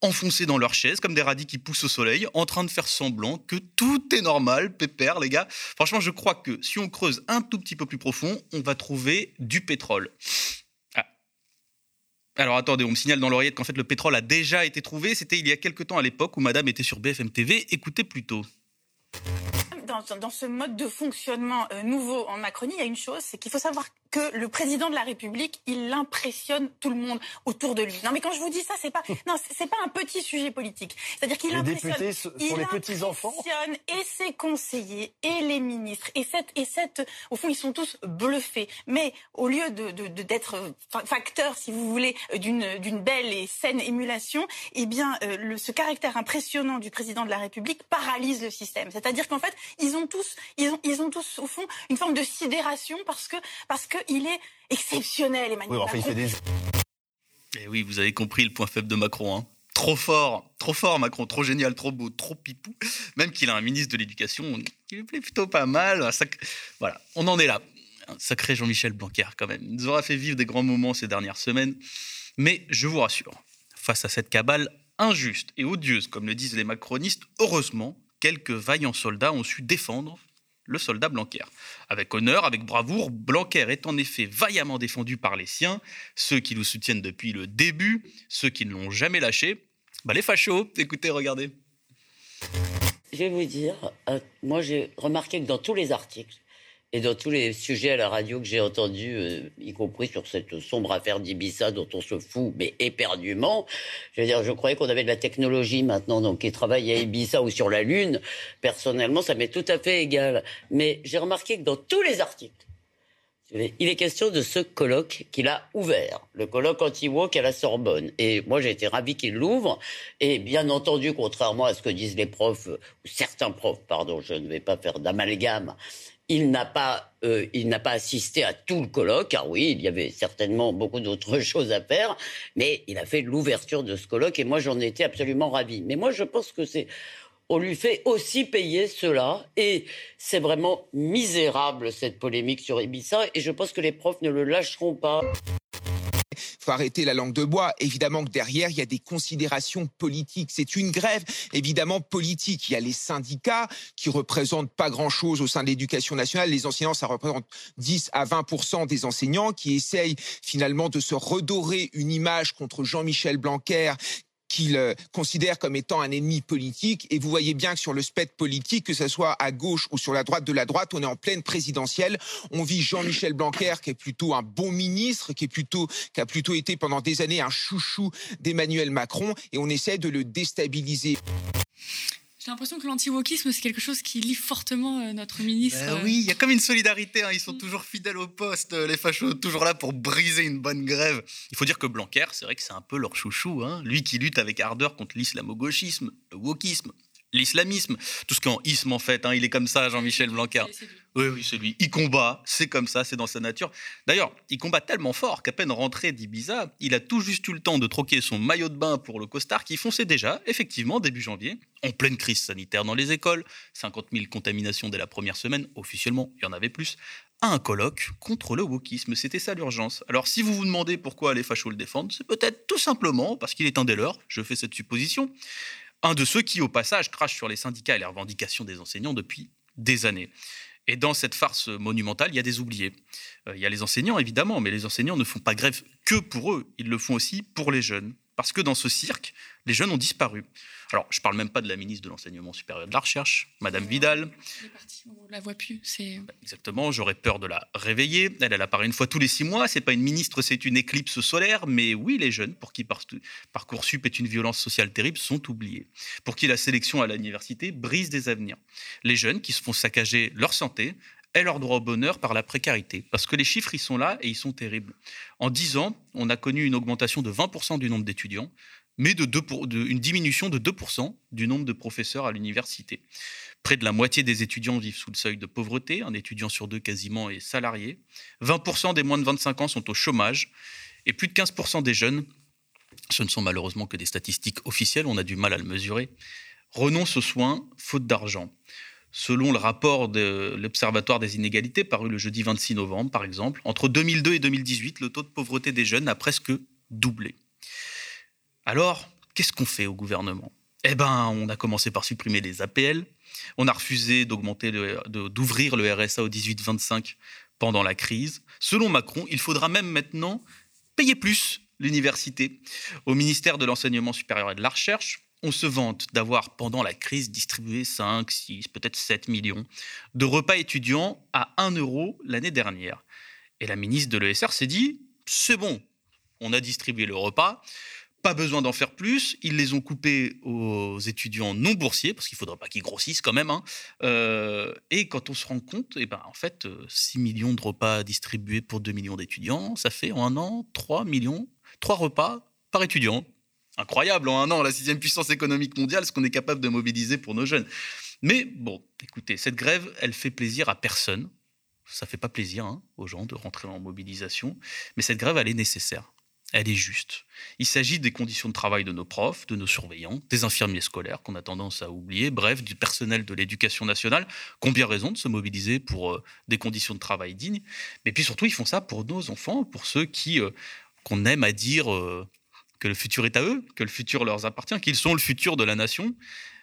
enfoncés dans leur chaise comme des radis qui poussent au soleil, en train de faire semblant que tout est normal, pépère, les gars. Franchement, je crois que si on creuse un tout petit peu plus profond, on va trouver du pétrole. Ah. Alors attendez, on me signale dans l'oreillette qu'en fait le pétrole a déjà été trouvé. C'était il y a quelque temps à l'époque où Madame était sur BFM TV. Écoutez plutôt. Dans, dans, ce mode de fonctionnement euh, nouveau en Macronie, il y a une chose, c'est qu'il faut savoir que le président de la République, il impressionne tout le monde autour de lui. Non, mais quand je vous dis ça, c'est pas, [laughs] non, c'est pas un petit sujet politique. C'est-à-dire qu'il impressionne, députés sont les petits enfants. Et ses conseillers et les ministres et cette et cette, au fond, ils sont tous bluffés. Mais au lieu de d'être facteur, si vous voulez, d'une d'une belle et saine émulation, eh bien, euh, le, ce caractère impressionnant du président de la République paralyse le système. C'est-à-dire qu'en fait, ils ont tous, ils ont, ils ont tous au fond une forme de sidération parce que parce que il est exceptionnel, Emmanuel oui, Macron. Et eh oui, vous avez compris le point faible de Macron. Hein. Trop fort, trop fort Macron, trop génial, trop beau, trop pipou. Même qu'il a un ministre de l'Éducation qui lui plaît plutôt pas mal. Voilà, on en est là. Un sacré Jean-Michel Blanquer quand même. Il nous aura fait vivre des grands moments ces dernières semaines. Mais je vous rassure, face à cette cabale injuste et odieuse, comme le disent les macronistes, heureusement, quelques vaillants soldats ont su défendre le soldat Blanquer. Avec honneur, avec bravoure, Blanquer est en effet vaillamment défendu par les siens, ceux qui nous soutiennent depuis le début, ceux qui ne l'ont jamais lâché. Bah, les fachos, écoutez, regardez. Je vais vous dire, euh, moi j'ai remarqué que dans tous les articles, et dans tous les sujets à la radio que j'ai entendus, euh, y compris sur cette sombre affaire d'Ibiza dont on se fout, mais éperdument, je veux dire, je croyais qu'on avait de la technologie maintenant, donc qui travaille à Ibiza ou sur la Lune. Personnellement, ça m'est tout à fait égal. Mais j'ai remarqué que dans tous les articles, il est question de ce colloque qu'il a ouvert, le colloque anti-woke à la Sorbonne. Et moi, j'ai été ravi qu'il l'ouvre. Et bien entendu, contrairement à ce que disent les profs, ou certains profs, pardon, je ne vais pas faire d'amalgame, il n'a pas, euh, il n'a pas assisté à tout le colloque, car oui, il y avait certainement beaucoup d'autres [laughs] choses à faire, mais il a fait l'ouverture de ce colloque et moi j'en étais absolument ravi. Mais moi je pense que c'est, on lui fait aussi payer cela et c'est vraiment misérable cette polémique sur Ibiza et je pense que les profs ne le lâcheront pas faut arrêter la langue de bois. Évidemment que derrière, il y a des considérations politiques. C'est une grève, évidemment, politique. Il y a les syndicats qui représentent pas grand-chose au sein de l'éducation nationale. Les enseignants, ça représente 10 à 20 des enseignants qui essayent finalement de se redorer une image contre Jean-Michel Blanquer qu'il euh, considère comme étant un ennemi politique. Et vous voyez bien que sur le spectre politique, que ce soit à gauche ou sur la droite de la droite, on est en pleine présidentielle. On vit Jean-Michel Blanquer, qui est plutôt un bon ministre, qui est plutôt, qui a plutôt été pendant des années un chouchou d'Emmanuel Macron, et on essaie de le déstabiliser. J'ai l'impression que l'anti-wokisme, c'est quelque chose qui lie fortement euh, notre ministre. Ben oui, il y a comme une solidarité. Hein. Ils sont mm. toujours fidèles au poste, euh, les fachos, toujours là pour briser une bonne grève. Il faut dire que Blanquer, c'est vrai que c'est un peu leur chouchou. Hein. Lui qui lutte avec ardeur contre l'islamo-gauchisme, le wokisme, l'islamisme, tout ce qu'en isme en fait. Hein, il est comme ça, Jean-Michel Blanquer. Oui, oui, c'est lui. Il combat, c'est comme ça, c'est dans sa nature. D'ailleurs, il combat tellement fort qu'à peine rentré d'Ibiza, il a tout juste eu le temps de troquer son maillot de bain pour le costard qui fonçait déjà, effectivement, début janvier, en pleine crise sanitaire dans les écoles, 50 000 contaminations dès la première semaine, officiellement, il y en avait plus, à un colloque contre le wokisme. C'était ça l'urgence. Alors si vous vous demandez pourquoi les fachos le défendent, c'est peut-être tout simplement parce qu'il est un des leurs, je fais cette supposition, un de ceux qui, au passage, crachent sur les syndicats et les revendications des enseignants depuis des années. Et dans cette farce monumentale, il y a des oubliés. Euh, il y a les enseignants, évidemment, mais les enseignants ne font pas grève que pour eux, ils le font aussi pour les jeunes. Parce que dans ce cirque, les jeunes ont disparu. Alors, je ne parle même pas de la ministre de l'Enseignement supérieur de la Recherche, Madame Vidal. on ne la voit plus. Exactement, j'aurais peur de la réveiller. Elle, elle apparaît une fois tous les six mois. C'est pas une ministre, c'est une éclipse solaire. Mais oui, les jeunes, pour qui Parcoursup est une violence sociale terrible, sont oubliés. Pour qui la sélection à l'université brise des avenirs. Les jeunes qui se font saccager leur santé, et leur droit au bonheur par la précarité. Parce que les chiffres, ils sont là et ils sont terribles. En dix ans, on a connu une augmentation de 20% du nombre d'étudiants, mais une diminution de 2% du nombre de professeurs à l'université. Près de la moitié des étudiants vivent sous le seuil de pauvreté, un étudiant sur deux quasiment est salarié. 20% des moins de 25 ans sont au chômage, et plus de 15% des jeunes, ce ne sont malheureusement que des statistiques officielles, on a du mal à le mesurer, renoncent aux soins faute d'argent. Selon le rapport de l'Observatoire des inégalités paru le jeudi 26 novembre, par exemple, entre 2002 et 2018, le taux de pauvreté des jeunes a presque doublé. Alors, qu'est-ce qu'on fait au gouvernement? Eh bien, on a commencé par supprimer les APL, on a refusé d'augmenter, d'ouvrir le RSA au 18-25 pendant la crise. Selon Macron, il faudra même maintenant payer plus l'université. Au ministère de l'Enseignement supérieur et de la Recherche, on se vante d'avoir, pendant la crise, distribué 5, 6, peut-être 7 millions de repas étudiants à 1 euro l'année dernière. Et la ministre de l'ESR s'est dit, c'est bon, on a distribué le repas, pas besoin d'en faire plus. Ils les ont coupés aux étudiants non boursiers, parce qu'il ne faudrait pas qu'ils grossissent quand même. Hein. Euh, et quand on se rend compte, eh ben, en fait, 6 millions de repas distribués pour 2 millions d'étudiants, ça fait en un an 3 millions, 3 repas par étudiant. Incroyable, en un an, la sixième puissance économique mondiale, ce qu'on est capable de mobiliser pour nos jeunes. Mais bon, écoutez, cette grève, elle fait plaisir à personne. Ça fait pas plaisir hein, aux gens de rentrer en mobilisation, mais cette grève, elle est nécessaire. Elle est juste. Il s'agit des conditions de travail de nos profs, de nos surveillants, des infirmiers scolaires qu'on a tendance à oublier, bref, du personnel de l'éducation nationale, ont bien raison de se mobiliser pour euh, des conditions de travail dignes. Mais puis surtout, ils font ça pour nos enfants, pour ceux qui euh, qu'on aime à dire euh, que le futur est à eux, que le futur leur appartient, qu'ils sont le futur de la nation.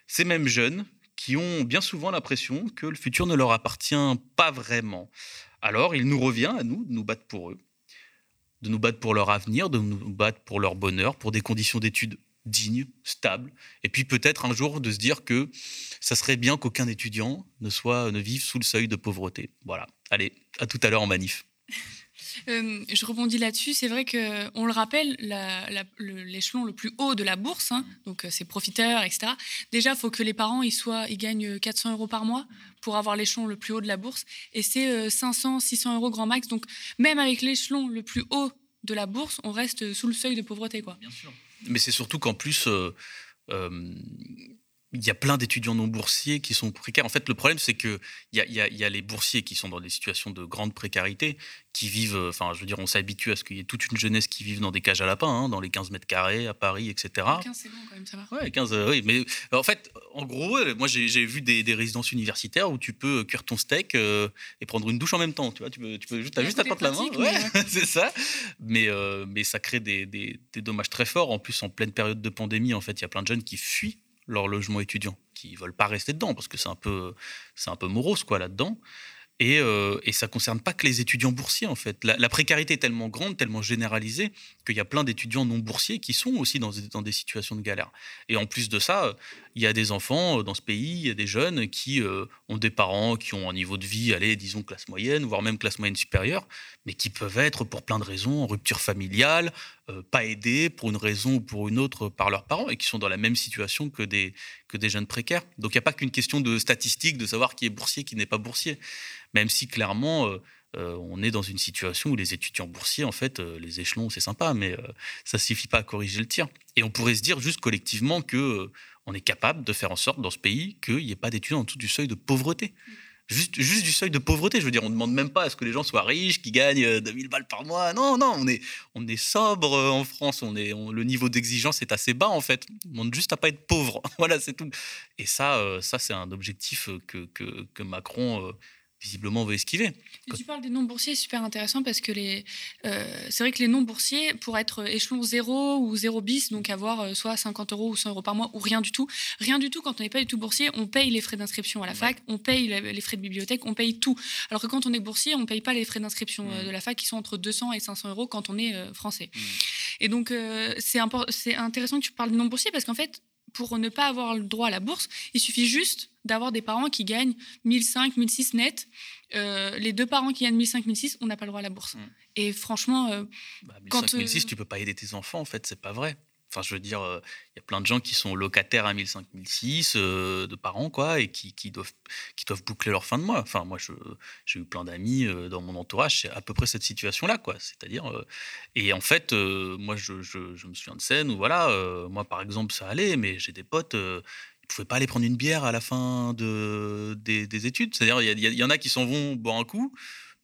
Ces mêmes jeunes qui ont bien souvent l'impression que le futur ne leur appartient pas vraiment. Alors, il nous revient à nous de nous battre pour eux, de nous battre pour leur avenir, de nous battre pour leur bonheur, pour des conditions d'études dignes, stables, et puis peut-être un jour de se dire que ça serait bien qu'aucun étudiant ne ne vive sous le seuil de pauvreté. Voilà. Allez, à tout à l'heure en manif. Euh, je rebondis là-dessus. C'est vrai que on le rappelle, l'échelon le, plus haut de la bourse, hein, donc euh, c'est profiteurs, etc. Déjà, il faut que les parents ils soient, ils gagnent 400 euros par mois pour avoir l'échelon le plus haut de la bourse, et c'est 500, euh, 600 euros grand max. Donc même avec l'échelon le plus haut de la bourse, on reste sous le seuil de pauvreté, quoi. Bien sûr. Mais c'est surtout qu'en plus il y a plein d'étudiants non boursiers qui sont précaires. En fait, le problème, c'est qu'il y a, y, a, les boursiers qui sont dans des situations de grande précarité, qui vivent, euh, enfin, je veux dire, on s'habitue à ce qu'il y ait toute une jeunesse qui vive dans des cages à lapins, hein, dans les 15 mètres carrés à Paris, etc. 15, c'est bon quand même, ça va. Ouais, 15, euh, oui. Mais en fait, en gros, moi, j'ai vu des, résidences universitaires où tu peux cuire ton steak euh, et prendre une douche en même temps. Tu vois, tu peux, tu peux as juste à la main. Ouais, [laughs] c'est ça. Mais, mais ça crée des, des, des dommages très forts. En plus, en pleine période de pandémie, en fait, il y a plein de jeunes qui fuient leur logement étudiant, qui veulent pas rester dedans parce que c'est un peu, c'est un peu morose quoi là-dedans. Et, euh, et, ça concerne pas que les étudiants boursiers, en fait. La, précarité est tellement grande, tellement généralisée, qu'il y a plein d'étudiants non boursiers qui sont aussi dans, dans, des situations de galère. Et en plus de ça, il y a des enfants euh, dans ce pays, il y a des jeunes qui euh, ont des parents qui ont un niveau de vie, allez, disons classe moyenne, voire même classe moyenne supérieure, mais qui peuvent être, pour plein de raisons, en rupture familiale, euh, pas aidés pour une raison ou pour une autre par leurs parents, et qui sont dans la même situation que des, que des jeunes précaires. Donc il n'y a pas qu'une question de statistique, de savoir qui est boursier, qui n'est pas boursier même si clairement, euh, euh, on est dans une situation où les étudiants boursiers, en fait, les échelons, c'est sympa, mais ça ne suffit pas à corriger le tir. Et on pourrait se dire juste collectivement que on est capable de faire en sorte dans ce pays qu'il n'y ait pas d'étudiants en dessous du seuil de pauvreté. Juste, juste, du seuil de pauvreté. Je veux dire, on ne demande même pas à ce que les gens soient riches, qui gagnent 2000 balles par mois. Non, non, on est, on est sobre en France. On est, le niveau d'exigence est assez bas, en fait. On demande juste à pas être pauvre. [laughs] voilà, c'est tout. Et ça, ça c'est un objectif que, que, que Macron visiblement on veut esquiver. tu parles des non-boursiers, super intéressant parce que les, euh, c'est vrai que les non-boursiers, pour être échelon 0 ou 0 bis, donc avoir euh, soit 50 euros ou 100 euros par mois ou rien du tout, rien du tout, quand on n'est pas du tout boursier, on paye les frais d'inscription à la fac, on paye les frais de bibliothèque, on paye tout. Alors que quand on est boursier, on ne paye pas les frais d'inscription euh, de la fac qui sont entre 200 et 500 euros quand on est français. Et donc, c'est, c'est intéressant que tu parles de non-boursiers parce qu'en fait, pour ne pas avoir le droit à la bourse, il suffit juste d'avoir des parents qui gagnent 1005, 1006 net. Euh, les deux parents qui gagnent 1005, 1006, on n'a pas le droit à la bourse. Mm. Et franchement, euh, bah, 1005, 1006, tu peux pas aider tes enfants, en fait, c'est pas vrai. Enfin, je veux dire, il euh, y a plein de gens qui sont locataires à 1005, 1006 euh, de parents, quoi, et qui, doivent, boucler leur fin de mois. Enfin, moi, j'ai eu plein d'amis euh, dans mon entourage, c'est à peu près cette situation-là, quoi. C'est-à-dire, et en fait, moi, je, me souviens de scènes où, voilà, moi, par exemple, ça allait, mais j'ai des potes ils ne pouvaient pas aller prendre une bière à la fin de, des, des études. C'est-à-dire, il y, en a qui s'en vont boire un coup,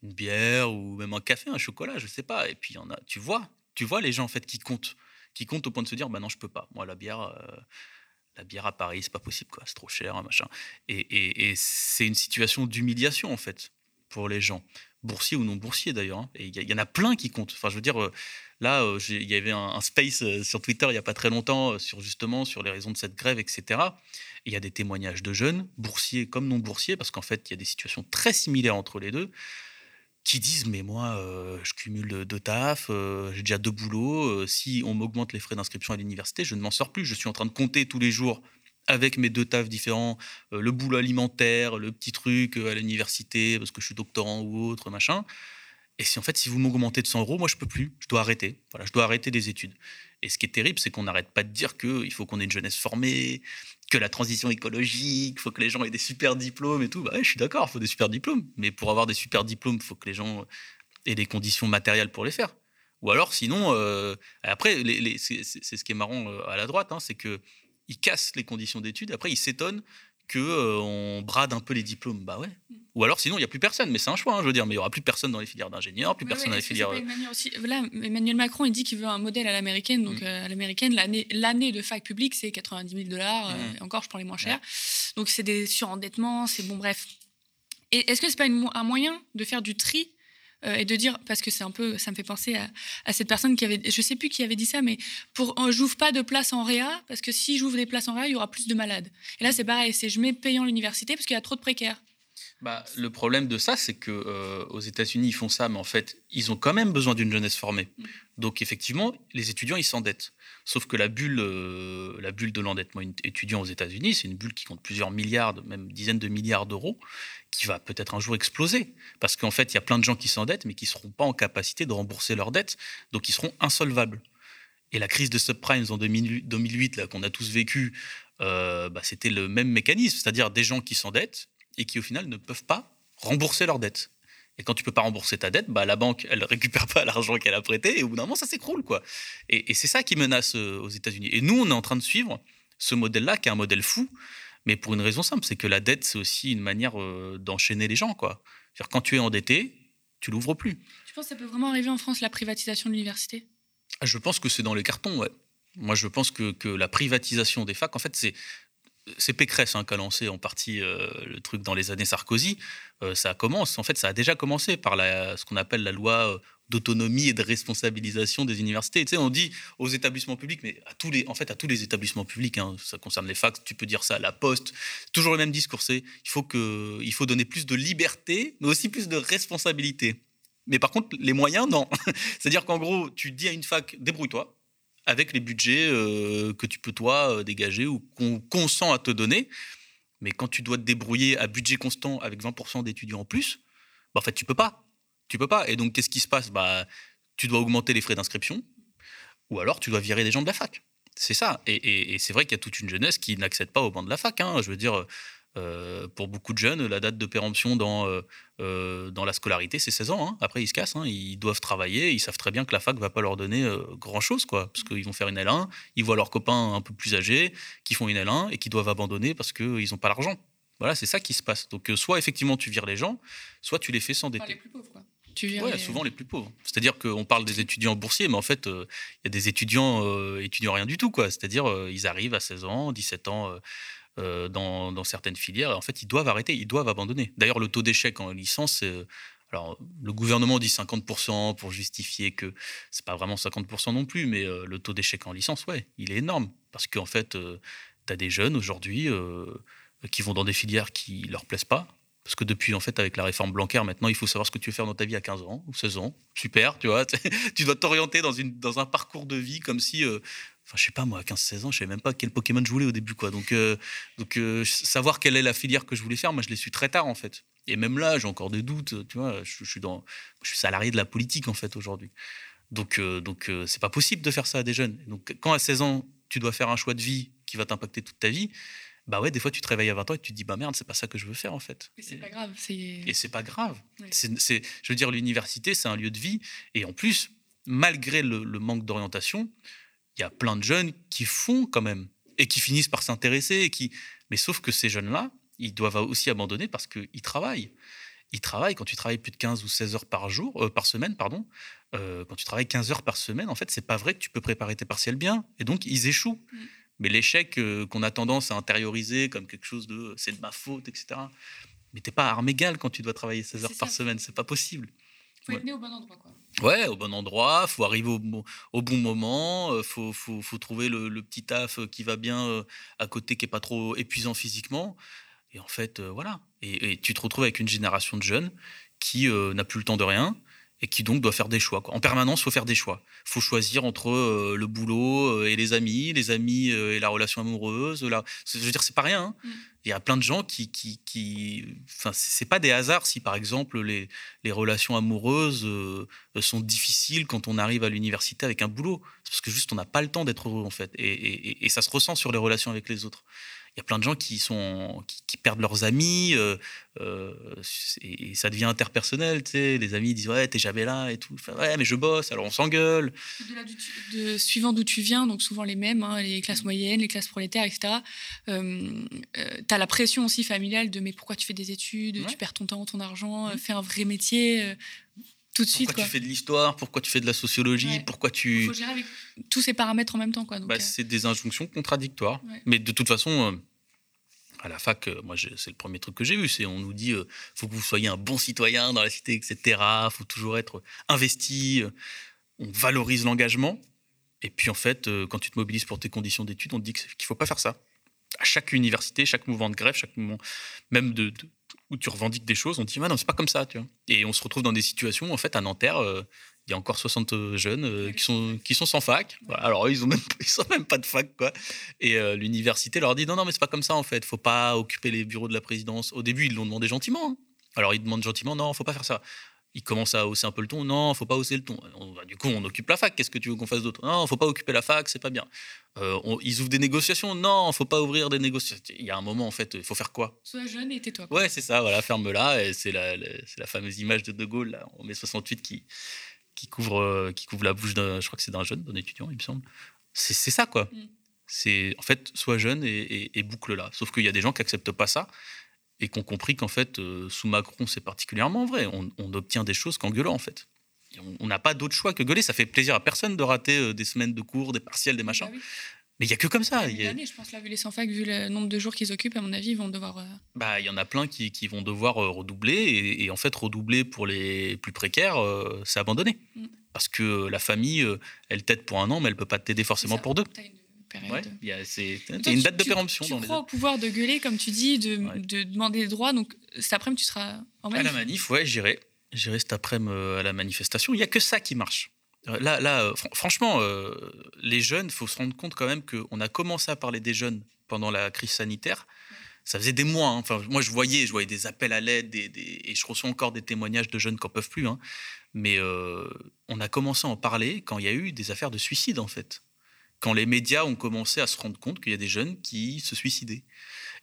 une bière ou même un café, un chocolat, je sais pas. Et puis, il y en a, tu vois, tu vois les gens en fait qui comptent qui compte au point de se dire bah non je peux pas. Moi la bière euh, la bière à Paris c'est pas possible quoi. C'est trop cher machin. Et, c'est une situation d'humiliation en fait pour les gens. Boursiers ou non boursiers d'ailleurs hein. et il y, en a plein qui comptent. Enfin je veux dire euh, là euh, il y avait un, space sur Twitter il y a pas très longtemps sur justement sur les raisons de cette grève etc il y a des témoignages de jeunes boursiers comme non boursiers parce qu'en fait il y a des situations très similaires entre les deux qui disent mais moi euh, je cumule deux taf, euh, j'ai déjà deux boulots, euh, si on m'augmente les frais d'inscription à l'université, je ne m'en sors plus, je suis en train de compter tous les jours avec mes deux tafs différents, le boulot alimentaire, le petit truc à l'université parce que je suis doctorant ou autre machin. Et si en fait, si vous m'augmentez de 100 euros, moi, je peux plus. Je dois arrêter. Voilà, je dois arrêter des études. Et ce qui est terrible, c'est qu'on n'arrête pas de dire qu'il faut qu'on ait une jeunesse formée, que la transition écologique, faut que les gens aient des super diplômes et tout. Bah je suis d'accord, faut des super diplômes. Mais pour avoir des super diplômes, faut que les gens aient des conditions matérielles pour les faire. Ou alors, sinon, euh, après, c'est ce qui est marrant euh, à la droite, hein, c'est qu'ils cassent les conditions d'études. Après, ils s'étonnent qu'on euh, brade un peu les diplômes. Bah ouais. Mm. Ou alors sinon, il n'y a plus personne. Mais c'est un choix, hein, je veux dire. Mais il n'y aura plus personne dans les filières d'ingénieurs, plus personne dans les filières. Là, Emmanuel Macron, il dit qu'il veut un modèle à l'américaine. Donc, mm. à l'américaine, l'année de fac publique, c'est 90 000 dollars. Mm. encore, je prends les moins chers. Donc, c'est des surendettements, c'est bon, bref. Et est-ce que c'est pas un moyen de faire du tri euh, et de dire parce que c'est un peu ça me fait penser à, cette personne qui avait je sais plus qui avait dit ça mais pour j'ouvre pas de place en réa parce que si j'ouvre des places en réa il y aura plus de malades. Et là c'est pareil c'est je mets payant l'université parce qu'il y a trop de précaires bah, le problème de ça, c'est que euh, aux États-Unis, ils font ça, mais en fait, ils ont quand même besoin d'une jeunesse formée. Mm. Donc, effectivement, les étudiants, ils s'endettent. Sauf que la bulle, la bulle de l'endettement étudiant aux États-Unis, c'est une bulle qui compte plusieurs milliards, même dizaines de milliards d'euros, qui va peut-être un jour exploser. Parce qu'en fait, il y a plein de gens qui s'endettent, mais qui ne seront pas en capacité de rembourser leurs dettes, donc ils seront insolvables. Et la crise de subprimes en 2008, là, qu'on a tous vécu, euh, bah, c'était le même mécanisme, c'est-à-dire des gens qui s'endettent et qui, au final, ne peuvent pas rembourser leurs dettes. Et quand tu peux pas rembourser ta dette, bah, la banque, elle récupère pas [laughs] l'argent qu'elle a prêté, et au bout d'un moment, ça s'écroule. quoi. Et, et c'est ça qui menace euh, aux États-Unis. Et nous, on est en train de suivre ce modèle-là, qui est un modèle fou, mais pour une raison simple, c'est que la dette, c'est aussi une manière euh, d'enchaîner les gens. Quoi. quand tu es endetté, tu l'ouvres plus. Tu penses que ça peut vraiment arriver en France, la privatisation de l'université? Ah, Je pense que c'est dans les cartons, ouais. Moi, je pense que, que la privatisation des facs, en fait, c'est c'est Pécresse hein, qui a lancé en partie euh, le truc dans les années Sarkozy. Euh, ça commence, en fait, ça a déjà commencé par ce qu'on appelle la loi d'autonomie et de responsabilisation des universités. Tu sais, on dit aux établissements publics, mais à tous les, en fait, à tous les établissements publics, hein, ça concerne les facs, tu peux dire ça à la poste, toujours le même discours, il faut il faut donner plus de liberté, mais aussi plus de responsabilité. Mais par contre, les moyens, non. [laughs] C'est-à-dire qu'en gros, tu dis à une fac, débrouille-toi avec les budgets euh, que tu peux toi euh, dégager ou qu'on consent à te donner. Mais quand tu dois te débrouiller à budget constant avec 20% d'étudiants en plus, bah, en fait, tu peux pas. Tu peux pas. Et donc, qu'est-ce qui se passe? Bah, Tu dois augmenter les frais d'inscription ou alors tu dois virer des gens de la fac. C'est ça. Et, c'est vrai qu'il y a toute une jeunesse qui n'accède pas au banc de la fac. Hein. Je veux dire, euh, pour beaucoup de jeunes, la date de péremption dans, euh, euh, dans la scolarité, c'est 16 ans. Hein. Après, ils se cassent. Hein. Ils doivent travailler. Ils savent très bien que la fac va pas leur donner grand-chose. quoi, Parce qu'ils vont faire une L1. Ils voient leurs copains un peu plus âgés qui font une L1 et qui doivent abandonner parce qu'ils n'ont pas l'argent. Voilà, c'est ça qui se passe. Donc, soit effectivement, tu vires les gens, soit tu les fais s'endetter. les plus pauvres, quoi. Tu souvent les plus pauvres. C'est-à-dire qu'on parle des étudiants boursiers, mais en fait, euh, il y a des étudiants euh, étudiants rien du tout, quoi. C'est-à-dire euh, ils arrivent à 16 ans, 17 ans dans, dans, certaines filières, en fait, ils doivent arrêter, ils doivent abandonner. D'ailleurs, le taux d'échec en licence, alors le gouvernement dit 50% pour justifier que c'est pas vraiment 50% non plus, mais le taux d'échec en licence, ouais, il est énorme parce qu'en fait, tu as des jeunes aujourd'hui qui vont dans des filières qui leur plaisent pas, parce que depuis, en fait, avec la réforme Blanquer, maintenant, il faut savoir ce que tu veux faire dans ta vie à 15 ans ou 16 ans. Super, tu vois. [laughs] tu dois t'orienter dans, dans un parcours de vie comme si. Euh, enfin, je sais pas, moi, à 15-16 ans, je savais même pas quel Pokémon je voulais au début, quoi. Donc, euh, donc euh, savoir quelle est la filière que je voulais faire, moi, je l'ai su très tard, en fait. Et même là, j'ai encore des doutes, tu vois. Je, suis, dans, je suis salarié de la politique, en fait, aujourd'hui. Donc, donc c'est pas possible de faire ça à des jeunes. Donc, quand à 16 ans, tu dois faire un choix de vie qui va t'impacter toute ta vie, bah ouais, des fois tu te réveilles à 20 ans et tu te dis bah merde, c'est pas ça que je veux faire en fait. Et c'est pas grave. Et c'est pas grave. C'est, je veux dire, l'université, c'est un lieu de vie. Et en plus, malgré le, manque d'orientation, il y a plein de jeunes qui font quand même et qui finissent par s'intéresser. Et qui... Mais sauf que ces jeunes-là, ils doivent aussi abandonner parce qu'ils travaillent. Ils travaillent, quand tu travailles plus de 15 ou 16 heures par jour, euh, par semaine, pardon, euh, quand tu travailles 15 heures par semaine, en fait, c'est pas vrai que tu peux préparer tes partiels bien. Et donc, ils échouent. Mm. Mais l'échec euh, qu'on a tendance à intérioriser comme quelque chose de c'est de ma faute, etc. Mais t'es pas arme égale quand tu dois travailler 16 heures par semaine, c'est pas possible. Faut être né au bon endroit, quoi. Ouais, au bon endroit, faut arriver au, au bon moment, euh, faut, faut, faut, trouver le, petit taf qui va bien euh, à côté, qui est pas trop épuisant physiquement. Et en fait, voilà. Et, et, tu te retrouves avec une génération de jeunes qui n'a plus le temps de rien, et qui donc doit faire des choix. Quoi. En permanence, il faut faire des choix. Il faut choisir entre euh, le boulot euh, et les amis, les amis euh, et la relation amoureuse. Je veux dire, c'est pas rien. hein. Mm. Il y a plein de gens qui, qui, qui... enfin, c'est pas des hasards si par exemple les, les relations amoureuses euh, sont difficiles quand on arrive à l'université avec un boulot. C'est parce que juste on n'a pas le temps d'être heureux en fait, et, et- et- et ça se ressent sur les relations avec les autres. Il y a plein de gens qui sont qui, qui perdent leurs amis euh, euh, et, et ça devient interpersonnel. Tu sais, les amis disent ouais t'es jamais là et tout. Enfin, ouais mais je bosse, alors on s'engueule. de suivant d'où tu viens, donc souvent les mêmes, hein, les classes moyennes, les classes prolétaires, etc. Euh, tu as la pression aussi familiale de mais pourquoi tu fais des études, Ouais. tu perds ton temps, ton argent, euh, fais un vrai métier euh, tout de suite. Pourquoi Quoi. tu fais de l'histoire Pourquoi tu fais de la sociologie Ouais. Pourquoi tu faut gérer avec tous ces paramètres en même temps. Quoi, donc, Bah, euh, c'est des injonctions contradictoires. Ouais. Mais de toute façon, euh, à la fac, euh, moi, c'est le premier truc que j'ai vu. C'est on nous dit, euh, faut que vous soyez un bon citoyen dans la cité, etc. faut toujours être investi. on valorise l'engagement. Et puis, en fait, quand tu te mobilises pour tes conditions d'études, on te dit c'est- qu'il faut pas faire ça. À chaque université, chaque mouvement de grève, chaque mouvement, même de, de- où tu revendiques des choses, on te dit, ah non, c'est pas comme ça. Tu vois. Et on se retrouve dans des situations, en fait, à Nanterre, euh, il y a encore 60 jeunes euh, qui, sont, qui sont sans fac. Alors, eux, ils ont même, [laughs] ils sont même pas de fac, quoi. Et euh, l'université leur dit non, non, mais c'est pas comme ça en fait. Faut pas occuper les bureaux de la présidence. Au début, ils l'ont demandé gentiment. hein. Alors, ils demandent gentiment non, faut pas faire ça. Ils commencent à hausser un peu le ton. Non, faut pas hausser le ton. On- bah, du coup, on occupe la fac. Qu'est-ce que tu veux qu'on fasse d'autre? Non, faut pas occuper la fac, c'est pas bien. Euh, on- ils ouvrent des négociations. Non, faut pas ouvrir des négociations. Il y a un moment en fait, il faut faire quoi? Sois jeune et tais-toi. Ouais, c'est ça, voilà, ferme-la. Et c'est la, la- c'est la fameuse image de De Gaulle, là, en mai 68, qui, qui, couvre, euh, qui couvre la bouche d'un, je crois que c'est d'un jeune, d'un étudiant, il me semble. C'est, c'est ça, quoi. Mm. C'est, en fait, sois jeune et, et- et boucle-la. Sauf qu'il y a des gens qui acceptent pas ça et qui ont compris qu'en fait, euh, sous Macron, c'est particulièrement vrai. On, on obtient des choses qu'en gueulant, en fait. Et on- n'a pas d'autre choix que gueuler. Ça fait plaisir à personne de rater euh, des semaines de cours, des partiels, des machins. Bah oui. Mais il y a que comme ça. Il y a- je pense là, vu les sans fac, vu le nombre de jours qu'ils occupent, à mon avis, ils vont devoir. euh, Bah, il y en a plein qui, qui vont devoir redoubler. Et, et en fait, redoubler pour les plus précaires, c'est abandonner. Mm. Parce que la famille, elle t'aide pour un an, mais elle peut pas t'aider forcément pour deux. t'as une période. Ouais, il y a, c'est, une tu- date de tu- péremption Tu dans les crois au pouvoir de gueuler, comme tu dis, de, Ouais. de demander des droits. Donc cet après-midi, tu seras en À manif. la manif, ouais, j'irai. J'irai cet après-midi euh, à la manifestation. Il y a que ça qui marche. Euh, Là, là euh, fran- franchement, euh, les jeunes, il faut se rendre compte quand même qu'on a commencé à parler des jeunes pendant la crise sanitaire. Ça faisait des mois. hein. Enfin, moi, je voyais, je voyais des appels à l'aide des- des- et je reçois encore des témoignages de jeunes qui n'en peuvent plus. hein. Mais euh, on a commencé à en parler quand il y a eu des affaires de suicide, en fait. Quand les médias ont commencé à se rendre compte qu'il y a des jeunes qui se suicidaient.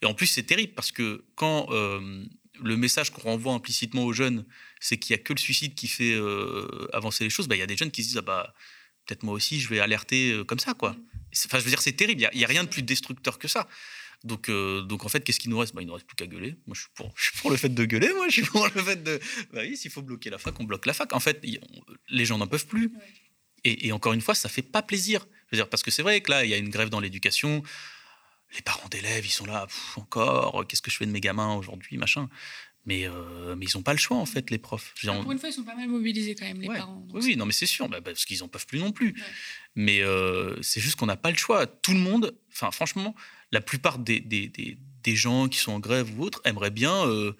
Et en plus, c'est terrible parce que quand euh, le message qu'on renvoie implicitement aux jeunes, c'est qu'il n'y a que le suicide qui fait euh, avancer les choses, bah, il y a des jeunes qui se disent ah bah, peut-être moi aussi, je vais alerter euh, comme ça. quoi. Enfin, je veux dire, c'est terrible. Il n'y a, rien de plus destructeur que ça. Donc, euh, donc en fait, qu'est-ce qu'il nous reste? Bah, Il ne nous reste plus qu'à gueuler. Moi, je suis, pour, je suis pour le fait de gueuler. Moi, je suis pour le fait de. Bah oui, s'il faut bloquer la fac, on bloque la fac. En fait, on- les gens n'en peuvent plus. Et, et encore une fois, ça fait pas plaisir. Je veux dire, parce que c'est vrai que là, il y a une grève dans l'éducation. Les parents d'élèves, ils sont là, Pff, encore, qu'est-ce que je fais de mes gamins aujourd'hui, machin. Mais, euh, mais ils n'ont pas le choix, en fait, les profs. Dire, Pour une fois, ils sont pas mal mobilisés quand même, les Ouais. parents. Oui, oui, non, mais c'est sûr, bah, parce qu'ils n'en peuvent plus non plus. Ouais. Mais euh, c'est juste qu'on n'a pas le choix. Tout le monde, enfin, franchement, la plupart des, des, des, des gens qui sont en grève ou autres aimeraient bien euh,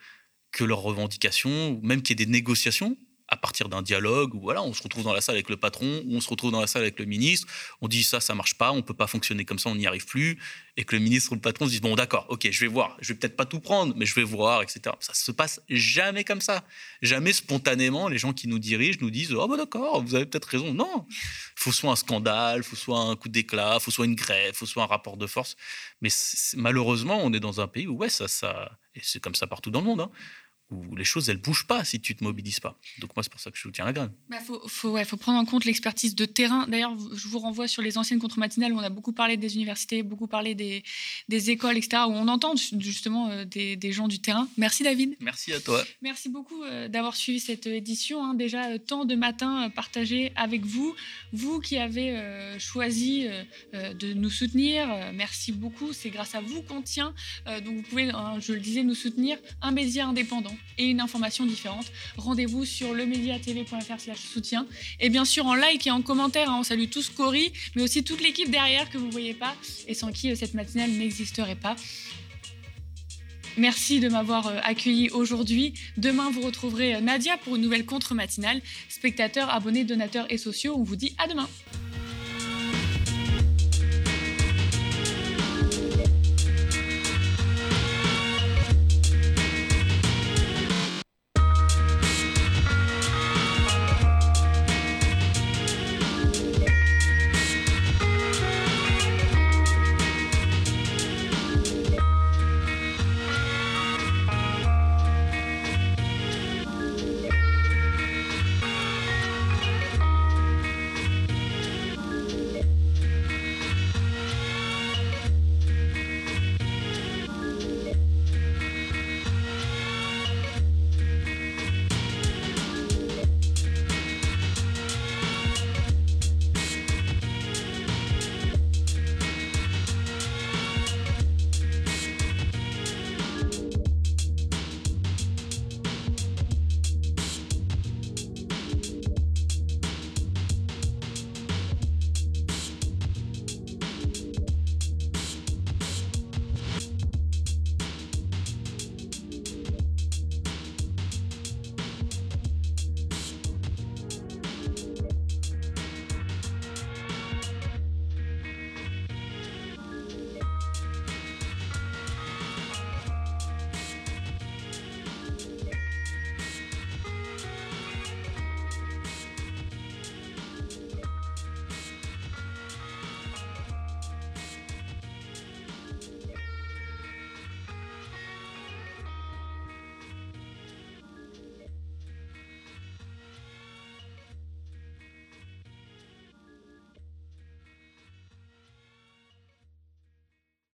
que leurs revendications, ou même qu'il y ait des négociations à partir d'un dialogue, ou voilà, on se retrouve dans la salle avec le patron, ou on se retrouve dans la salle avec le ministre, on dit ça, ça marche pas, on peut pas fonctionner comme ça, on n'y arrive plus, et que le ministre ou le patron se disent bon d'accord, ok, je vais voir, je vais peut-être pas tout prendre, mais je vais voir, etc. Ça se passe jamais comme ça, jamais spontanément. Les gens qui nous dirigent nous disent oh bah d'accord, vous avez peut-être raison. Non, faut soit un scandale, faut soit un coup d'éclat, faut soit une grève, faut soit un rapport de force. Mais malheureusement, on est dans un pays où ouais ça ça et c'est comme ça partout dans le monde. hein, où les choses elles bougent pas si tu te mobilises pas. Donc moi c'est pour ça que je soutiens la grève. Bah, faut, faut, ouais, faut prendre en compte l'expertise de terrain. D'ailleurs, je vous renvoie sur les anciennes contre-matinales où on a beaucoup parlé des universités, beaucoup parlé des, des écoles, etc., où on entend justement euh, des, des gens du terrain. Merci David. Merci à toi. Merci beaucoup euh, d'avoir suivi cette édition. hein. Déjà, euh, tant de matins partagés avec vous. Vous qui avez choisi de nous soutenir, merci beaucoup. C'est grâce à vous qu'on tient. Donc, vous pouvez, hein, je le disais, nous soutenir. Un média indépendant et une information différente. Rendez-vous sur lemediatv.fr soutien. Et bien sûr, en like et en commentaire, hein, on salue tous Cory, mais aussi toute l'équipe derrière que vous ne voyez pas et sans qui euh, cette matinale n'existerait pas. Merci de m'avoir euh, accueilli aujourd'hui. Demain, vous retrouverez euh, Nadia pour une nouvelle contre-matinale. Spectateurs, abonnés, donateurs et sociaux, on vous dit à demain.